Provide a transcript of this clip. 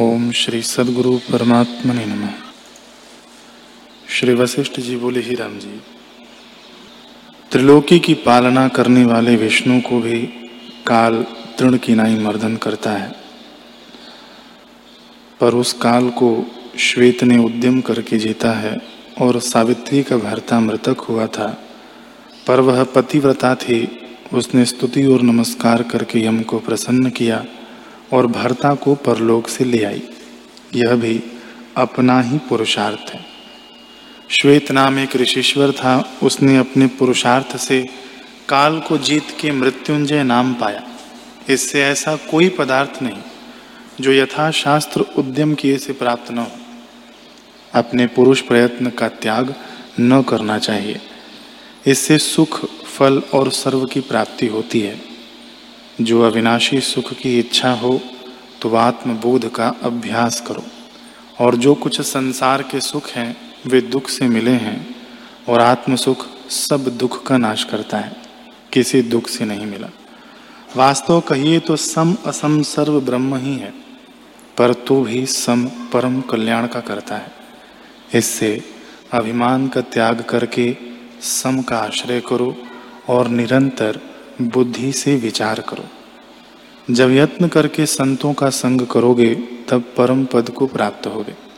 ओम श्री सदगुरु परमात्मा ने नम। श्री वशिष्ठ जी बोले, ही राम जी, त्रिलोकी की पालना करने वाले विष्णु को भी काल तृण की नाई मर्दन करता है। पर उस काल को श्वेत ने उद्यम करके जीता है और सावित्री का भरता मृतक हुआ था। पर वह पतिव्रता थी, उसने स्तुति और नमस्कार करके यम को प्रसन्न किया और भरता को परलोक से ले आई। यह भी अपना ही पुरुषार्थ है। श्वेत नाम एक ऋषिश्वर था। उसने अपने पुरुषार्थ से काल को जीत के मृत्युंजय नाम पाया। इससे ऐसा कोई पदार्थ नहीं जो यथा शास्त्र उद्यम किए से प्राप्त न हो। अपने पुरुष प्रयत्न का त्याग न करना चाहिए। इससे सुख, फल और सर्व की प्राप्ति होती है। जो अविनाशी सुख की इच्छा हो तो आत्मबोध का अभ्यास करो। और जो कुछ संसार के सुख हैं, वे दुख से मिले हैं, और आत्म सुख सब दुख का नाश करता है। किसी दुख से नहीं मिला। वास्तव कहिए तो सम असम सर्व ब्रह्म ही है, पर तो भी सम परम कल्याण का करता है। इससे अभिमान का त्याग करके सम का आश्रय करो, और निरंतर बुद्धि से विचार करो। जब यत्न करके संतों का संग करोगे, तब परम पद को प्राप्त होगे।